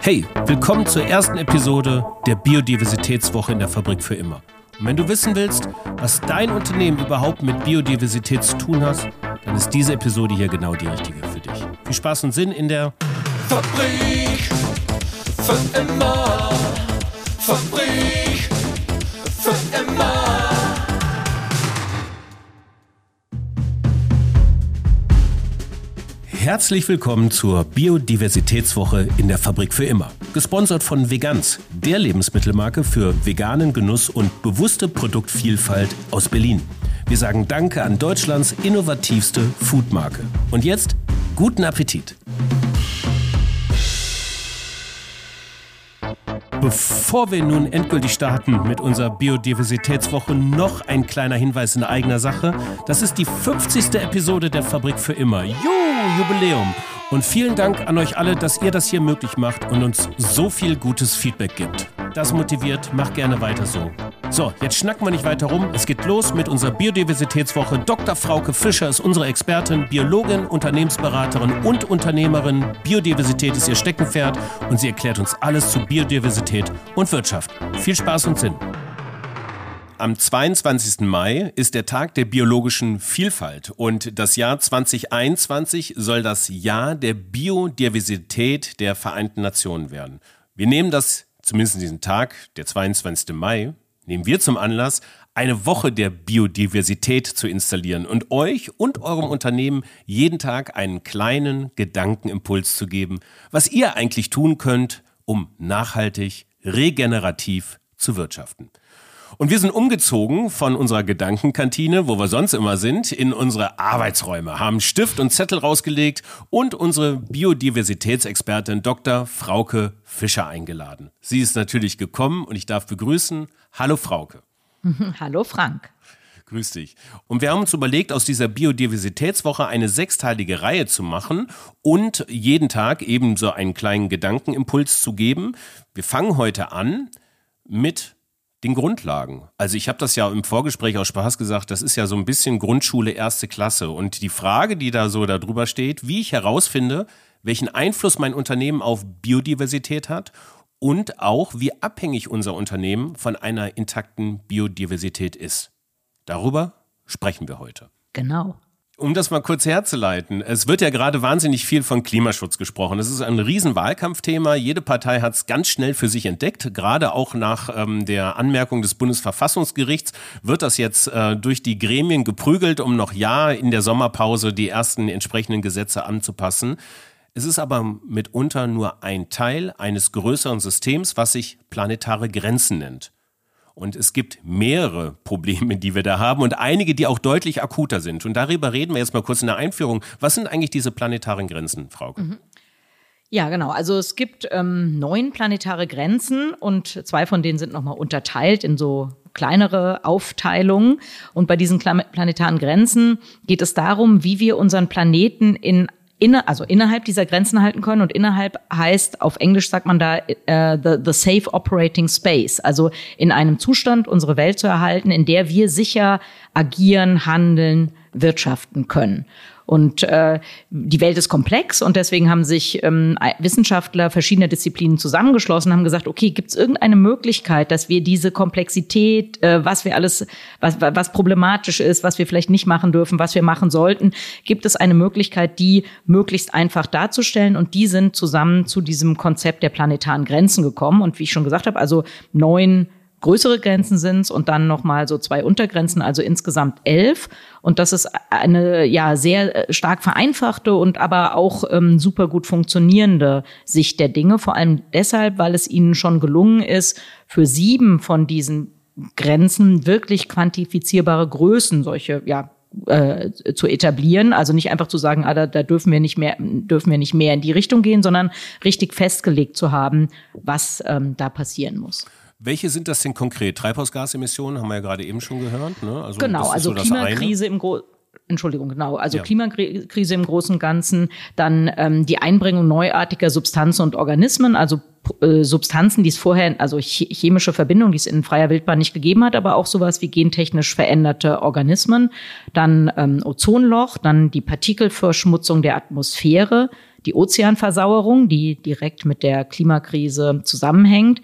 Hey, willkommen zur ersten Episode der Biodiversitätswoche in der Fabrik für immer. Und wenn du wissen willst, was dein Unternehmen überhaupt mit Biodiversität zu tun hat, dann ist diese Episode hier genau die richtige für dich. Viel Spaß und Sinn in der Fabrik für immer. Fabrik Herzlich willkommen zur Biodiversitätswoche in der Fabrik für immer. Gesponsert von Veganz, der Lebensmittelmarke für veganen Genuss und bewusste Produktvielfalt aus Berlin. Wir sagen Danke an Deutschlands innovativste Foodmarke. Und jetzt guten Appetit. Bevor wir nun endgültig starten mit unserer Biodiversitätswoche, noch ein kleiner Hinweis in eigener Sache. Das ist die 50. Episode der Fabrik für immer. Jo, Jubiläum! Und vielen Dank an euch alle, dass ihr das hier möglich macht und uns so viel gutes Feedback gibt. Das motiviert, macht gerne weiter so. So, jetzt schnacken wir nicht weiter rum. Es geht los mit unserer Biodiversitätswoche. Dr. Frauke Fischer ist unsere Expertin, Biologin, Unternehmensberaterin und Unternehmerin. Biodiversität ist ihr Steckenpferd und sie erklärt uns alles zu Biodiversität und Wirtschaft. Viel Spaß und Sinn. Am 22. Mai ist der Tag der biologischen Vielfalt und das Jahr 2021 soll das Jahr der Biodiversität der Vereinten Nationen werden. Wir nehmen das, zumindest diesen Tag, der 22. Mai, nehmen wir zum Anlass, eine Woche der Biodiversität zu installieren und euch und eurem Unternehmen jeden Tag einen kleinen Gedankenimpuls zu geben, was ihr eigentlich tun könnt, um nachhaltig, regenerativ zu wirtschaften. Und wir sind umgezogen von unserer Gedankenkantine, wo wir sonst immer sind, in unsere Arbeitsräume, haben Stift und Zettel rausgelegt und unsere Biodiversitätsexpertin Dr. Frauke Fischer eingeladen. Sie ist natürlich gekommen und ich darf begrüßen. Hallo Frauke. Hallo Frank. Grüß dich. Und wir haben uns überlegt, aus dieser Biodiversitätswoche eine sechsteilige Reihe zu machen und jeden Tag eben so einen kleinen Gedankenimpuls zu geben. Wir fangen heute an mit den Grundlagen. Also ich habe das ja im Vorgespräch aus Spaß gesagt, das ist ja so ein bisschen Grundschule erste Klasse. Und die Frage, die da so darüber steht, wie ich herausfinde, welchen Einfluss mein Unternehmen auf Biodiversität hat und auch, wie abhängig unser Unternehmen von einer intakten Biodiversität ist. Darüber sprechen wir heute. Genau. Um das mal kurz herzuleiten, es wird ja gerade wahnsinnig viel von Klimaschutz gesprochen. Es ist ein Riesenwahlkampfthema. Jede Partei hat es ganz schnell für sich entdeckt. Gerade auch nach ähm, der Anmerkung des Bundesverfassungsgerichts wird das jetzt äh, durch die Gremien geprügelt, um noch ja in der Sommerpause die ersten entsprechenden Gesetze anzupassen. Es ist aber mitunter nur ein Teil eines größeren Systems, was sich planetare Grenzen nennt. Und es gibt mehrere Probleme, die wir da haben und einige, die auch deutlich akuter sind. Und darüber reden wir jetzt mal kurz in der Einführung. Was sind eigentlich diese planetaren Grenzen, Frau? Mhm. Ja, genau. Also es gibt ähm, neun planetare Grenzen und zwei von denen sind nochmal unterteilt in so kleinere Aufteilungen. Und bei diesen planetaren Grenzen geht es darum, wie wir unseren Planeten in inne, also innerhalb dieser Grenzen halten können. Und innerhalb heißt, auf Englisch sagt man da, uh, the, the safe operating space. Also in einem Zustand unsere Welt zu erhalten, in der wir sicher agieren, handeln, wirtschaften können. Und äh, die Welt ist komplex und deswegen haben sich ähm, Wissenschaftler verschiedener Disziplinen zusammengeschlossen, haben gesagt, okay, gibt es irgendeine Möglichkeit, dass wir diese Komplexität, äh, was wir alles, was, was problematisch ist, was wir vielleicht nicht machen dürfen, was wir machen sollten, gibt es eine Möglichkeit, die möglichst einfach darzustellen und die sind zusammen zu diesem Konzept der planetaren Grenzen gekommen. Und wie ich schon gesagt habe, also neun größere Grenzen sind und dann nochmal so zwei Untergrenzen, also insgesamt elf. Und das ist eine ja sehr äh, stark vereinfachte und aber auch ähm, super gut funktionierende Sicht der Dinge. Vor allem deshalb, weil es ihnen schon gelungen ist, für sieben von diesen Grenzen wirklich quantifizierbare Größen, solche ja äh, zu etablieren, also nicht einfach zu sagen, ah, da, da dürfen wir nicht mehr, dürfen wir nicht mehr in die Richtung gehen, sondern richtig festgelegt zu haben, was ähm, da passieren muss. Welche sind das denn konkret? Treibhausgasemissionen haben wir ja gerade eben schon gehört. Ne? Also genau, also so Klimakrise im Großen. Entschuldigung, genau. Also ja. Klimakrise im Großen und Ganzen, dann ähm, die Einbringung neuartiger Substanzen und Organismen, also äh, Substanzen, die es vorher, also chemische Verbindungen, die es in freier Wildbahn nicht gegeben hat, aber auch sowas wie gentechnisch veränderte Organismen, dann ähm, Ozonloch, dann die Partikelverschmutzung der Atmosphäre, die Ozeanversauerung, die direkt mit der Klimakrise zusammenhängt,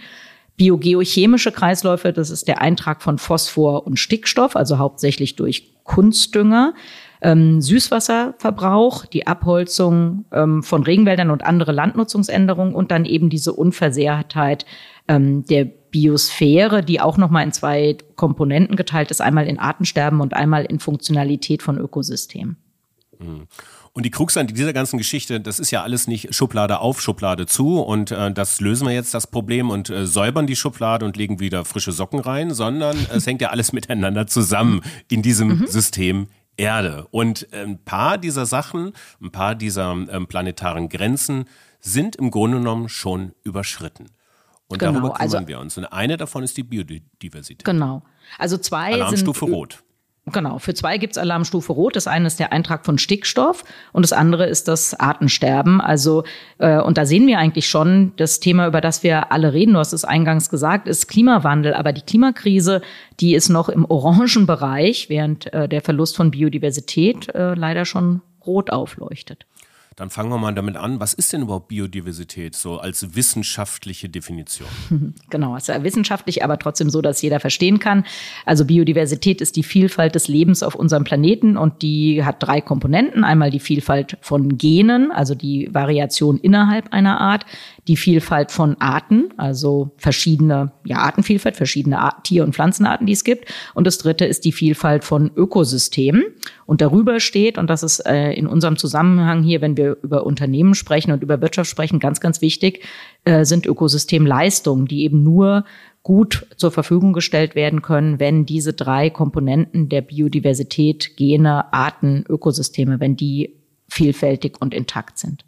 biogeochemische Kreisläufe, das ist der Eintrag von Phosphor und Stickstoff, also hauptsächlich durch Kunstdünger, ähm, Süßwasserverbrauch, die Abholzung ähm, von Regenwäldern und andere Landnutzungsänderungen und dann eben diese Unversehrtheit ähm, der Biosphäre, die auch nochmal in zwei Komponenten geteilt ist, einmal in Artensterben und einmal in Funktionalität von Ökosystemen. Mhm. Und die Krux an dieser ganzen Geschichte, das ist ja alles nicht Schublade auf, Schublade zu und äh, das lösen wir jetzt das Problem und äh, säubern die Schublade und legen wieder frische Socken rein, sondern es hängt ja alles miteinander zusammen in diesem mhm. System Erde. Und äh, ein paar dieser Sachen, ein paar dieser ähm, planetaren Grenzen sind im Grunde genommen schon überschritten. Und genau, darüber kümmern also, wir uns. Und eine davon ist die Biodiversität. Genau. Also zwei Alarmstufe sind, Rot. Genau, für zwei gibt's Alarmstufe Rot. Das eine ist der Eintrag von Stickstoff und das andere ist das Artensterben. Also, äh, und da sehen wir eigentlich schon, das Thema, über das wir alle reden, du hast es eingangs gesagt, ist Klimawandel. Aber die Klimakrise, die ist noch im orangen Bereich, während äh, der Verlust von Biodiversität äh, leider schon rot aufleuchtet. Dann fangen wir mal damit an. Was ist denn überhaupt Biodiversität so als wissenschaftliche Definition? Genau, es ist wissenschaftlich, aber trotzdem so, dass jeder verstehen kann. Also Biodiversität ist die Vielfalt des Lebens auf unserem Planeten und die hat drei Komponenten. Einmal die Vielfalt von Genen, also die Variation innerhalb einer Art, die Vielfalt von Arten, also verschiedene, ja, Artenvielfalt, verschiedene Art, Tier- und Pflanzenarten, die es gibt. Und das dritte ist die Vielfalt von Ökosystemen. Und darüber steht, und das ist äh, in unserem Zusammenhang hier, wenn wir über Unternehmen sprechen und über Wirtschaft sprechen, ganz, ganz wichtig, äh, sind Ökosystemleistungen, die eben nur gut zur Verfügung gestellt werden können, wenn diese drei Komponenten der Biodiversität, Gene, Arten, Ökosysteme, wenn die vielfältig und intakt sind.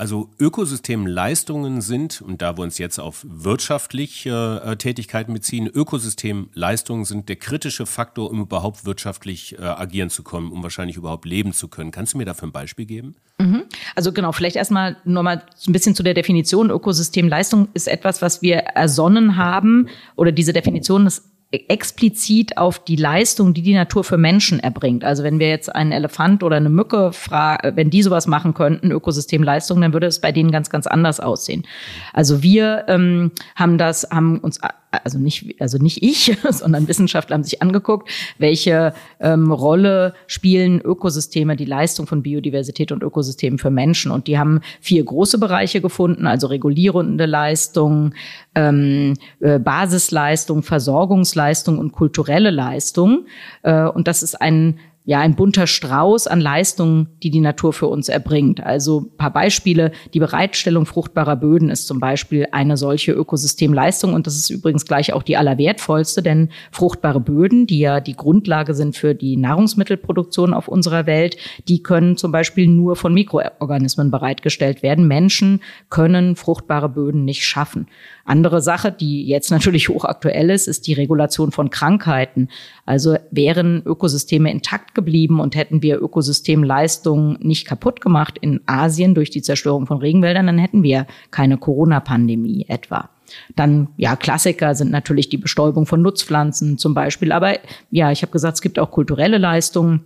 Also Ökosystemleistungen sind, und da wir uns jetzt auf wirtschaftliche äh, Tätigkeiten beziehen, Ökosystemleistungen sind der kritische Faktor, um überhaupt wirtschaftlich äh, agieren zu können, um wahrscheinlich überhaupt leben zu können. Kannst du mir dafür ein Beispiel geben? Mhm. Also genau, vielleicht erstmal nochmal ein bisschen zu der Definition. Ökosystemleistung ist etwas, was wir ersonnen haben, oder diese Definition ist explizit auf die Leistung, die die Natur für Menschen erbringt. Also wenn wir jetzt einen Elefant oder eine Mücke fragen, wenn die sowas machen könnten, Ökosystemleistung, dann würde es bei denen ganz, ganz anders aussehen. Also wir ähm, haben das, haben uns also nicht, also nicht ich, sondern Wissenschaftler haben sich angeguckt, welche ähm, Rolle spielen Ökosysteme, die Leistung von Biodiversität und Ökosystemen für Menschen. Und die haben vier große Bereiche gefunden, also regulierende Leistung, ähm, äh, Basisleistung, Versorgungsleistung und kulturelle Leistung. Äh, und das ist ein ja ein bunter Strauß an Leistungen, die die Natur für uns erbringt. Also paar Beispiele. Die Bereitstellung fruchtbarer Böden ist zum Beispiel eine solche Ökosystemleistung und das ist übrigens gleich auch die allerwertvollste, denn fruchtbare Böden, die ja die Grundlage sind für die Nahrungsmittelproduktion auf unserer Welt, die können zum Beispiel nur von Mikroorganismen bereitgestellt werden. Menschen können fruchtbare Böden nicht schaffen. Andere Sache, die jetzt natürlich hochaktuell ist, ist die Regulation von Krankheiten. Also wären Ökosysteme intakt geblieben und hätten wir Ökosystemleistungen nicht kaputt gemacht in Asien durch die Zerstörung von Regenwäldern, dann hätten wir keine Corona-Pandemie etwa. Dann, ja, Klassiker sind natürlich die Bestäubung von Nutzpflanzen zum Beispiel. Aber ja, ich habe gesagt, es gibt auch kulturelle Leistungen.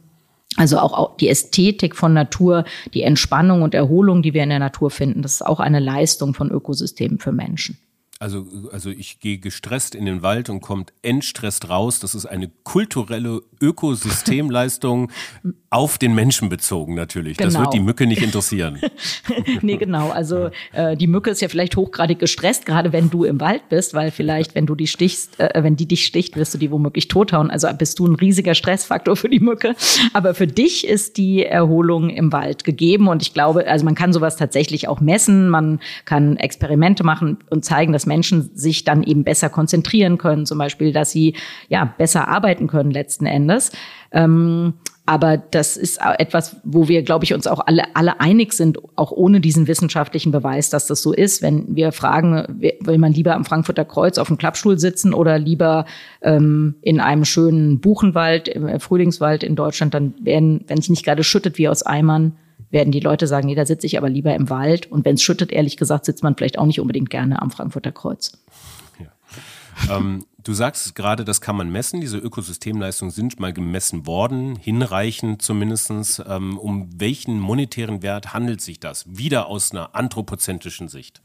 Also auch die Ästhetik von Natur, die Entspannung und Erholung, die wir in der Natur finden, das ist auch eine Leistung von Ökosystemen für Menschen. Also, also ich gehe gestresst in den Wald und kommt entstresst raus. Das ist eine kulturelle Ökosystemleistung auf den Menschen bezogen natürlich. Genau. Das wird die genau. Mücke nicht interessieren. nee, genau. Also äh, die Mücke ist ja vielleicht hochgradig gestresst, gerade wenn du im Wald bist, weil vielleicht, wenn du die stichst, äh, wenn die dich sticht, wirst du die womöglich tothauen. Also bist du ein riesiger Stressfaktor für die Mücke. Aber für dich ist die Erholung im Wald gegeben. Und ich glaube, also man kann sowas tatsächlich auch messen. Man kann Experimente machen und zeigen, dass Menschen sich dann eben besser konzentrieren können, zum Beispiel, dass sie ja besser arbeiten können letzten Endes. Ähm, aber das ist etwas, wo wir, glaube ich, uns auch alle, alle einig sind, auch ohne diesen wissenschaftlichen Beweis, dass das so ist. Wenn wir fragen, will man lieber am Frankfurter Kreuz auf dem Klappstuhl sitzen oder lieber ähm, in einem schönen Buchenwald, im Frühlingswald in Deutschland, dann werden, wenn es nicht gerade schüttet wie aus Eimern, werden die Leute sagen, nee, da sitze ich aber lieber im Wald. Und wenn es schüttet, ehrlich gesagt, sitzt man vielleicht auch nicht unbedingt gerne am Frankfurter Kreuz. Ja. ähm, du sagst gerade, das kann man messen. Diese Ökosystemleistungen sind mal gemessen worden, hinreichend zumindest. Ähm, um welchen monetären Wert handelt sich das? Wieder aus einer anthropozentrischen Sicht.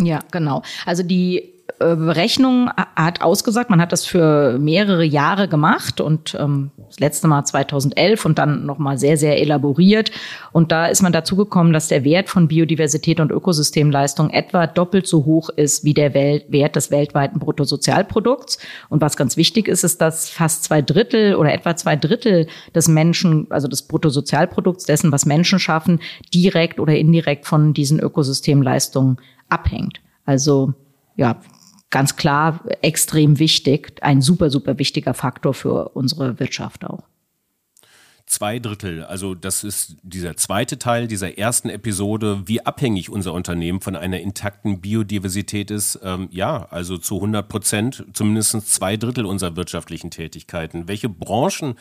Ja, genau. Also die äh, Berechnung hat ausgesagt, man hat das für mehrere Jahre gemacht und ähm, das letzte Mal 2011 und dann nochmal sehr, sehr elaboriert. Und da ist man dazu gekommen, dass der Wert von Biodiversität und Ökosystemleistung etwa doppelt so hoch ist wie der Wert des weltweiten Bruttosozialprodukts. Und was ganz wichtig ist, ist, dass fast zwei Drittel oder etwa zwei Drittel des Menschen, also des Bruttosozialprodukts dessen, was Menschen schaffen, direkt oder indirekt von diesen Ökosystemleistungen abhängt. Also ja, ganz klar extrem wichtig, ein super, super wichtiger Faktor für unsere Wirtschaft auch. Zwei Drittel, also das ist dieser zweite Teil dieser ersten Episode, wie abhängig unser Unternehmen von einer intakten Biodiversität ist. Ähm, ja, also zu 100 Prozent, zumindest zwei Drittel unserer wirtschaftlichen Tätigkeiten. Welche Branchen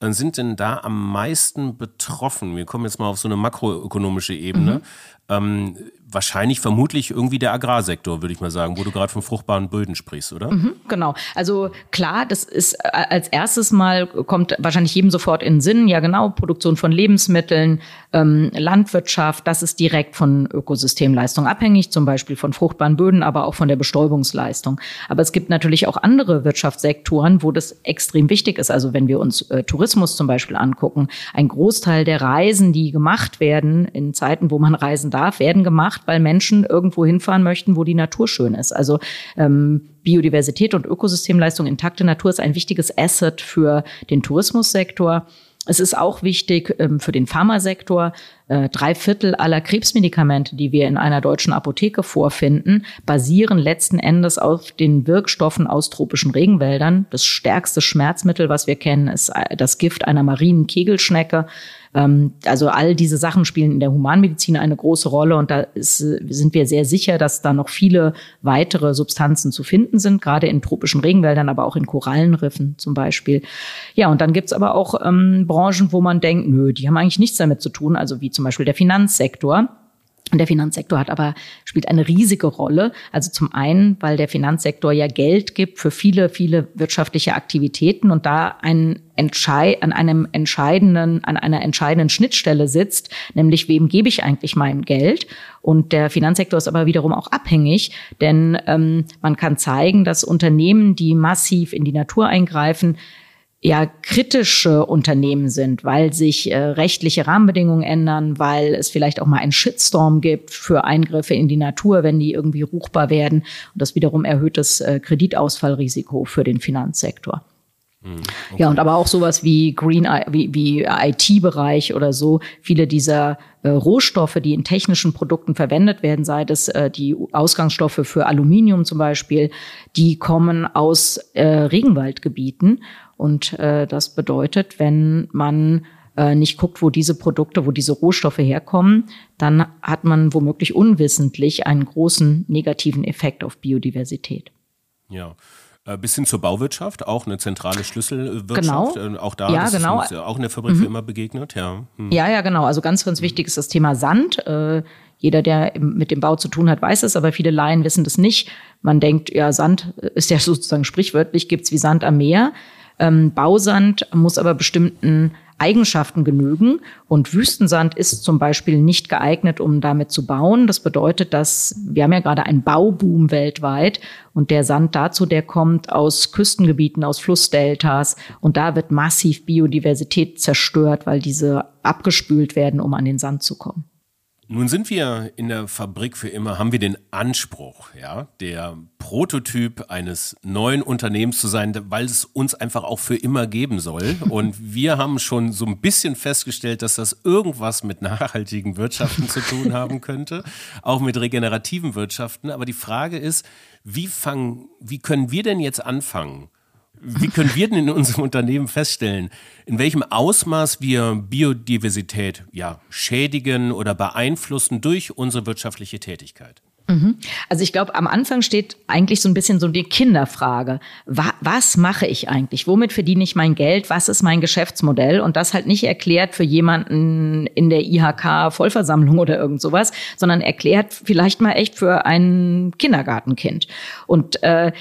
sind denn da am meisten betroffen? Wir kommen jetzt mal auf so eine makroökonomische Ebene. Mhm. Ähm, wahrscheinlich, vermutlich irgendwie der Agrarsektor, würde ich mal sagen, wo du gerade von fruchtbaren Böden sprichst, oder? Mhm, genau. Also klar, das ist äh, als erstes Mal kommt wahrscheinlich jedem sofort in den Sinn, ja genau, Produktion von Lebensmitteln, ähm, Landwirtschaft, das ist direkt von Ökosystemleistung abhängig, zum Beispiel von fruchtbaren Böden, aber auch von der Bestäubungsleistung. Aber es gibt natürlich auch andere Wirtschaftssektoren, wo das extrem wichtig ist. Also wenn wir uns äh, Tourismus zum Beispiel angucken, ein Großteil der Reisen, die gemacht werden in Zeiten, wo man reisen darf, werden gemacht weil Menschen irgendwo hinfahren möchten, wo die Natur schön ist. Also ähm, Biodiversität und Ökosystemleistung, intakte Natur ist ein wichtiges Asset für den Tourismussektor. Es ist auch wichtig ähm, für den Pharmasektor. Äh, drei Viertel aller Krebsmedikamente, die wir in einer deutschen Apotheke vorfinden, basieren letzten Endes auf den Wirkstoffen aus tropischen Regenwäldern. Das stärkste Schmerzmittel, was wir kennen, ist äh, das Gift einer marinen Kegelschnecke. Ähm, also all diese Sachen spielen in der Humanmedizin eine große Rolle und da ist, sind wir sehr sicher, dass da noch viele weitere Substanzen zu finden sind, gerade in tropischen Regenwäldern, aber auch in Korallenriffen zum Beispiel. Ja, und dann gibt's aber auch ähm, Branchen, wo man denkt, nö, die haben eigentlich nichts damit zu tun, also wie zum Beispiel der Finanzsektor. Und der Finanzsektor hat aber, spielt eine riesige Rolle. Also zum einen, weil der Finanzsektor ja Geld gibt für viele, viele wirtschaftliche Aktivitäten und da ein Entschei an einem entscheidenden, an einer entscheidenden Schnittstelle sitzt, nämlich wem gebe ich eigentlich mein Geld? Und der Finanzsektor ist aber wiederum auch abhängig, denn ähm, man kann zeigen, dass Unternehmen, die massiv in die Natur eingreifen, ja kritische Unternehmen sind, weil sich äh, rechtliche Rahmenbedingungen ändern, weil es vielleicht auch mal einen Shitstorm gibt für Eingriffe in die Natur, wenn die irgendwie ruchbar werden. Und das wiederum erhöht das äh, Kreditausfallrisiko für den Finanzsektor. Okay. Hm, ja, und aber auch sowas wie Green, wie, wie IT-Bereich oder so. Viele dieser äh, Rohstoffe, die in technischen Produkten verwendet werden, sei das äh, die Ausgangsstoffe für Aluminium zum Beispiel, die kommen aus äh, Regenwaldgebieten. Und äh, das bedeutet, wenn man äh, nicht guckt, wo diese Produkte, wo diese Rohstoffe herkommen, dann hat man womöglich unwissentlich einen großen negativen Effekt auf Biodiversität. Ja. Äh, bis hin zur Bauwirtschaft, auch eine zentrale Schlüsselwirtschaft. Genau. Äh, auch da ja, genau. ist auch in der Fabrik mhm. für immer begegnet. Ja. Hm. ja, ja, genau. Also ganz, ganz wichtig ist das Thema Sand. Äh, jeder, der mit dem Bau zu tun hat, weiß es, aber viele Laien wissen das nicht. Man denkt, ja, Sand ist ja sozusagen sprichwörtlich, gibt's wie Sand am Meer. Ähm, Bausand muss aber bestimmten Eigenschaften genügen und Wüstensand ist zum Beispiel nicht geeignet, um damit zu bauen. Das bedeutet, dass wir haben ja gerade einen Bauboom weltweit und der Sand dazu, der kommt aus Küstengebieten, aus Flussdeltas und da wird massiv Biodiversität zerstört, weil diese abgespült werden, um an den Sand zu kommen. Nun sind wir in der Fabrik für immer, haben wir den Anspruch, ja, der Prototyp eines neuen Unternehmens zu sein, weil es uns einfach auch für immer geben soll. Und wir haben schon so ein bisschen festgestellt, dass das irgendwas mit nachhaltigen Wirtschaften zu tun haben könnte, auch mit regenerativen Wirtschaften. Aber die Frage ist, wie fangen, wie können wir denn jetzt anfangen? Wie können wir denn in unserem Unternehmen feststellen, in welchem Ausmaß wir Biodiversität ja, schädigen oder beeinflussen durch unsere wirtschaftliche Tätigkeit? Also ich glaube, am Anfang steht eigentlich so ein bisschen so die Kinderfrage. Wa was mache ich eigentlich? Womit verdiene ich mein Geld? Was ist mein Geschäftsmodell? Und das halt nicht erklärt für jemanden in der IHK-Vollversammlung oder irgend sowas, sondern erklärt vielleicht mal echt für ein Kindergartenkind. Und äh,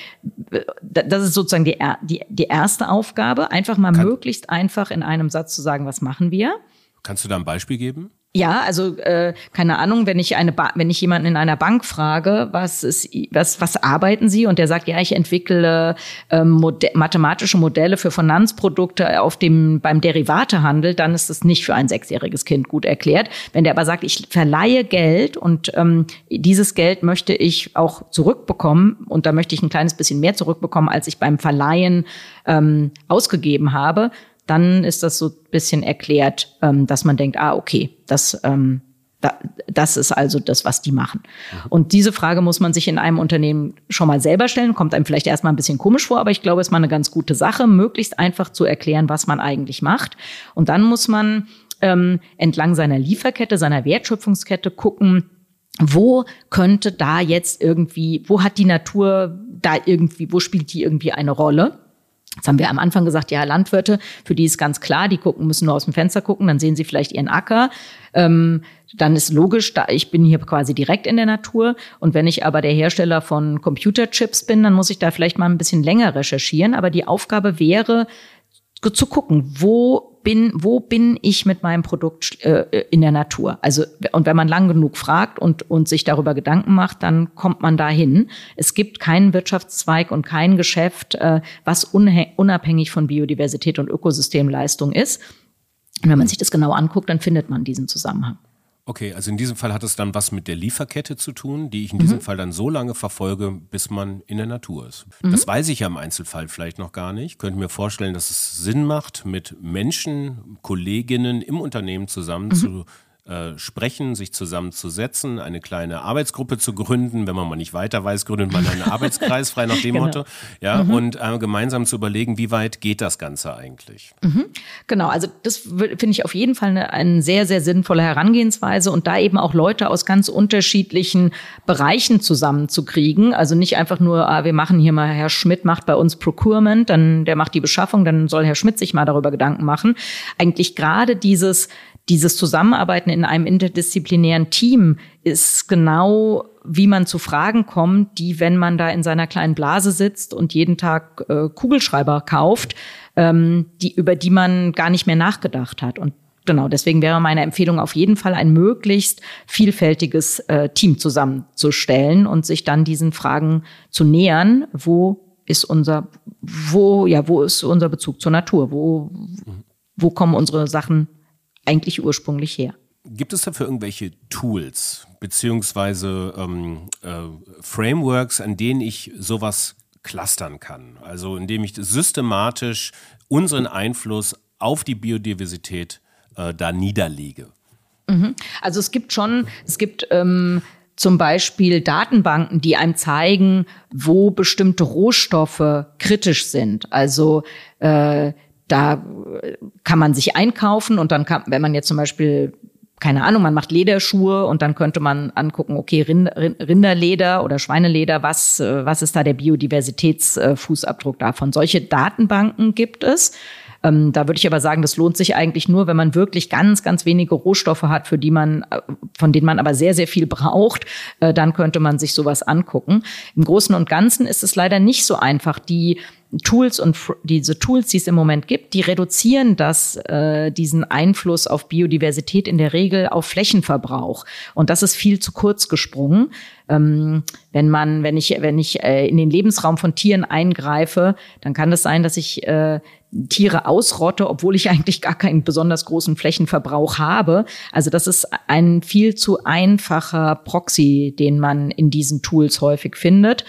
das ist sozusagen die, die, die erste Aufgabe, einfach mal Kann möglichst einfach in einem Satz zu sagen, was machen wir? Kannst du da ein Beispiel geben? Ja, also äh, keine Ahnung, wenn ich eine ba wenn ich jemanden in einer Bank frage, was ist was was arbeiten Sie und der sagt, ja, ich entwickle ähm, Mode mathematische Modelle für Finanzprodukte auf dem beim Derivatehandel, dann ist das nicht für ein sechsjähriges Kind gut erklärt. Wenn der aber sagt, ich verleihe Geld und ähm, dieses Geld möchte ich auch zurückbekommen und da möchte ich ein kleines bisschen mehr zurückbekommen, als ich beim Verleihen ähm, ausgegeben habe, dann ist das so ein bisschen erklärt, ähm, dass man denkt, ah, okay, das, ähm, da, das ist also das, was die machen. Und diese Frage muss man sich in einem Unternehmen schon mal selber stellen. Kommt einem vielleicht erstmal ein bisschen komisch vor, aber ich glaube, es ist mal eine ganz gute Sache, möglichst einfach zu erklären, was man eigentlich macht. Und dann muss man ähm, entlang seiner Lieferkette, seiner Wertschöpfungskette gucken, wo könnte da jetzt irgendwie, wo hat die Natur da irgendwie, wo spielt die irgendwie eine Rolle? Jetzt haben wir am Anfang gesagt, ja, Landwirte, für die ist ganz klar, die gucken, müssen nur aus dem Fenster gucken, dann sehen sie vielleicht ihren Acker. Ähm, dann ist logisch, da ich bin hier quasi direkt in der Natur. Und wenn ich aber der Hersteller von Computerchips bin, dann muss ich da vielleicht mal ein bisschen länger recherchieren. Aber die Aufgabe wäre, zu gucken, wo bin, wo bin ich mit meinem Produkt äh, in der Natur? Also, und wenn man lang genug fragt und, und sich darüber Gedanken macht, dann kommt man dahin. Es gibt keinen Wirtschaftszweig und kein Geschäft, äh, was unabhängig von Biodiversität und Ökosystemleistung ist. Und wenn man sich das genau anguckt, dann findet man diesen Zusammenhang. Okay, also in diesem Fall hat es dann was mit der Lieferkette zu tun, die ich in diesem mhm. Fall dann so lange verfolge, bis man in der Natur ist. Mhm. Das weiß ich ja im Einzelfall vielleicht noch gar nicht. Ich könnte mir vorstellen, dass es Sinn macht, mit Menschen, Kolleginnen im Unternehmen zusammen mhm. zu äh, sprechen, sich zusammenzusetzen, eine kleine Arbeitsgruppe zu gründen. Wenn man mal nicht weiter weiß, gründet man einen Arbeitskreis, frei nach dem genau. Motto. Ja, mhm. und äh, gemeinsam zu überlegen, wie weit geht das Ganze eigentlich? Mhm. Genau, also das finde ich auf jeden Fall eine, eine sehr, sehr sinnvolle Herangehensweise und da eben auch Leute aus ganz unterschiedlichen Bereichen zusammenzukriegen. Also nicht einfach nur, ah, wir machen hier mal, Herr Schmidt macht bei uns Procurement, dann der macht die Beschaffung, dann soll Herr Schmidt sich mal darüber Gedanken machen. Eigentlich gerade dieses dieses Zusammenarbeiten in einem interdisziplinären Team ist genau, wie man zu Fragen kommt, die, wenn man da in seiner kleinen Blase sitzt und jeden Tag äh, Kugelschreiber kauft, ähm, die, über die man gar nicht mehr nachgedacht hat. Und genau, deswegen wäre meine Empfehlung auf jeden Fall, ein möglichst vielfältiges äh, Team zusammenzustellen und sich dann diesen Fragen zu nähern, wo ist unser, wo, ja, wo ist unser Bezug zur Natur? Wo, wo kommen unsere Sachen eigentlich ursprünglich her. Gibt es dafür irgendwelche Tools beziehungsweise ähm, äh, Frameworks, an denen ich sowas clustern kann? Also indem ich systematisch unseren Einfluss auf die Biodiversität äh, da niederlege. Mhm. Also es gibt schon, es gibt ähm, zum Beispiel Datenbanken, die einem zeigen, wo bestimmte Rohstoffe kritisch sind. Also äh, da kann man sich einkaufen und dann kann, wenn man jetzt zum Beispiel keine Ahnung, man macht Lederschuhe und dann könnte man angucken, okay, Rinderleder oder Schweineleder, was, was ist da der Biodiversitätsfußabdruck davon? Solche Datenbanken gibt es. Ähm, da würde ich aber sagen, das lohnt sich eigentlich nur, wenn man wirklich ganz, ganz wenige Rohstoffe hat, für die man, äh, von denen man aber sehr, sehr viel braucht. Äh, dann könnte man sich sowas angucken. Im Großen und Ganzen ist es leider nicht so einfach, die Tools und diese Tools, die es im Moment gibt, die reduzieren das, äh, diesen Einfluss auf Biodiversität in der Regel auf Flächenverbrauch. Und das ist viel zu kurz gesprungen. Ähm, wenn man, wenn ich, wenn ich äh, in den Lebensraum von Tieren eingreife, dann kann es das sein, dass ich äh, Tiere ausrotte, obwohl ich eigentlich gar keinen besonders großen Flächenverbrauch habe. Also das ist ein viel zu einfacher Proxy, den man in diesen Tools häufig findet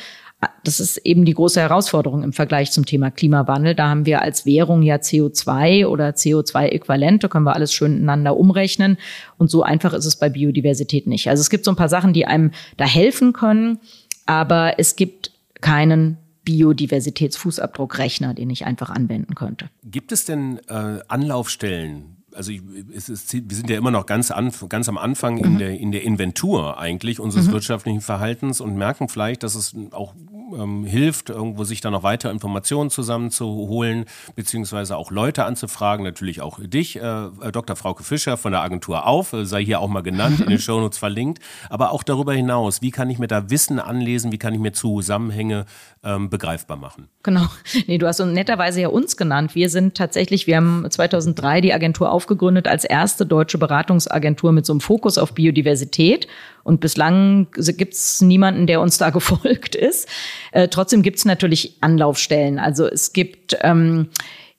das ist eben die große Herausforderung im Vergleich zum Thema Klimawandel. Da haben wir als Währung ja CO2 oder CO2-Äquivalente, können wir alles schön ineinander umrechnen. Und so einfach ist es bei Biodiversität nicht. Also es gibt so ein paar Sachen, die einem da helfen können, aber es gibt keinen Biodiversitätsfußabdruckrechner, den ich einfach anwenden könnte. Gibt es denn äh, Anlaufstellen also es ist, wir sind ja immer noch ganz, an, ganz am Anfang in, der, in der Inventur eigentlich unseres mhm. wirtschaftlichen Verhaltens und merken vielleicht, dass es auch ähm, hilft, irgendwo sich da noch weiter Informationen zusammenzuholen, beziehungsweise auch Leute anzufragen, natürlich auch dich, äh, äh Dr. Frauke Fischer von der Agentur auf, äh, sei hier auch mal genannt, in den Shownotes verlinkt, aber auch darüber hinaus, wie kann ich mir da Wissen anlesen, wie kann ich mir Zusammenhänge ähm, begreifbar machen? Genau, nee, du hast uns netterweise ja uns genannt. Wir sind tatsächlich, wir haben 2003 die Agentur aufgegründet als erste deutsche Beratungsagentur mit so einem Fokus auf Biodiversität und bislang gibt es niemanden, der uns da gefolgt ist. Äh, trotzdem gibt es natürlich Anlaufstellen. Also es gibt ähm,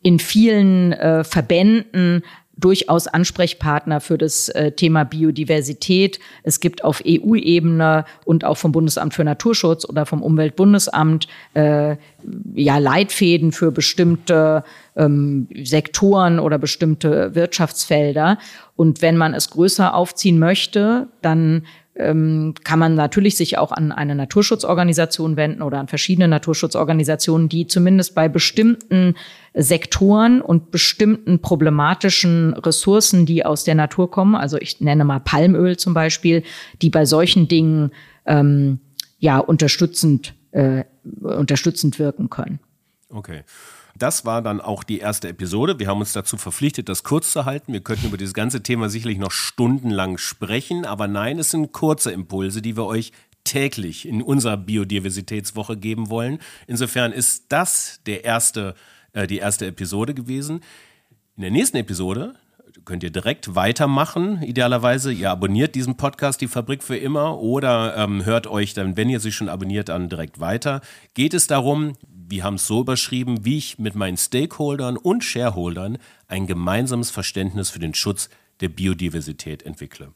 in vielen äh, Verbänden durchaus Ansprechpartner für das äh, Thema Biodiversität. Es gibt auf EU-Ebene und auch vom Bundesamt für Naturschutz oder vom Umweltbundesamt äh, ja Leitfäden für bestimmte ähm, Sektoren oder bestimmte Wirtschaftsfelder. Und wenn man es größer aufziehen möchte, dann ähm, kann man natürlich sich auch an eine Naturschutzorganisation wenden oder an verschiedene Naturschutzorganisationen, die zumindest bei bestimmten Sektoren und bestimmten problematischen Ressourcen, die aus der Natur kommen, also ich nenne mal Palmöl zum Beispiel, die bei solchen Dingen ähm, ja unterstützend äh, unterstützend wirken können. Okay. Das war dann auch die erste Episode. Wir haben uns dazu verpflichtet, das kurz zu halten. Wir könnten über dieses ganze Thema sicherlich noch stundenlang sprechen, aber nein, es sind kurze Impulse, die wir euch täglich in unserer Biodiversitätswoche geben wollen. Insofern ist das der erste, äh, die erste Episode gewesen. In der nächsten Episode könnt ihr direkt weitermachen, idealerweise. Ihr abonniert diesen Podcast, die Fabrik für immer, oder ähm, hört euch dann, wenn ihr sie schon abonniert, an direkt weiter. Geht es darum, wir haben es so überschrieben, wie ich mit meinen Stakeholdern und Shareholdern ein gemeinsames Verständnis für den Schutz der Biodiversität entwickle.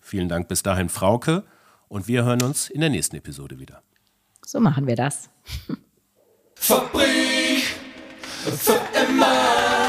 Vielen Dank bis dahin, Frauke, und wir hören uns in der nächsten Episode wieder. So machen wir das. Fabrik für immer.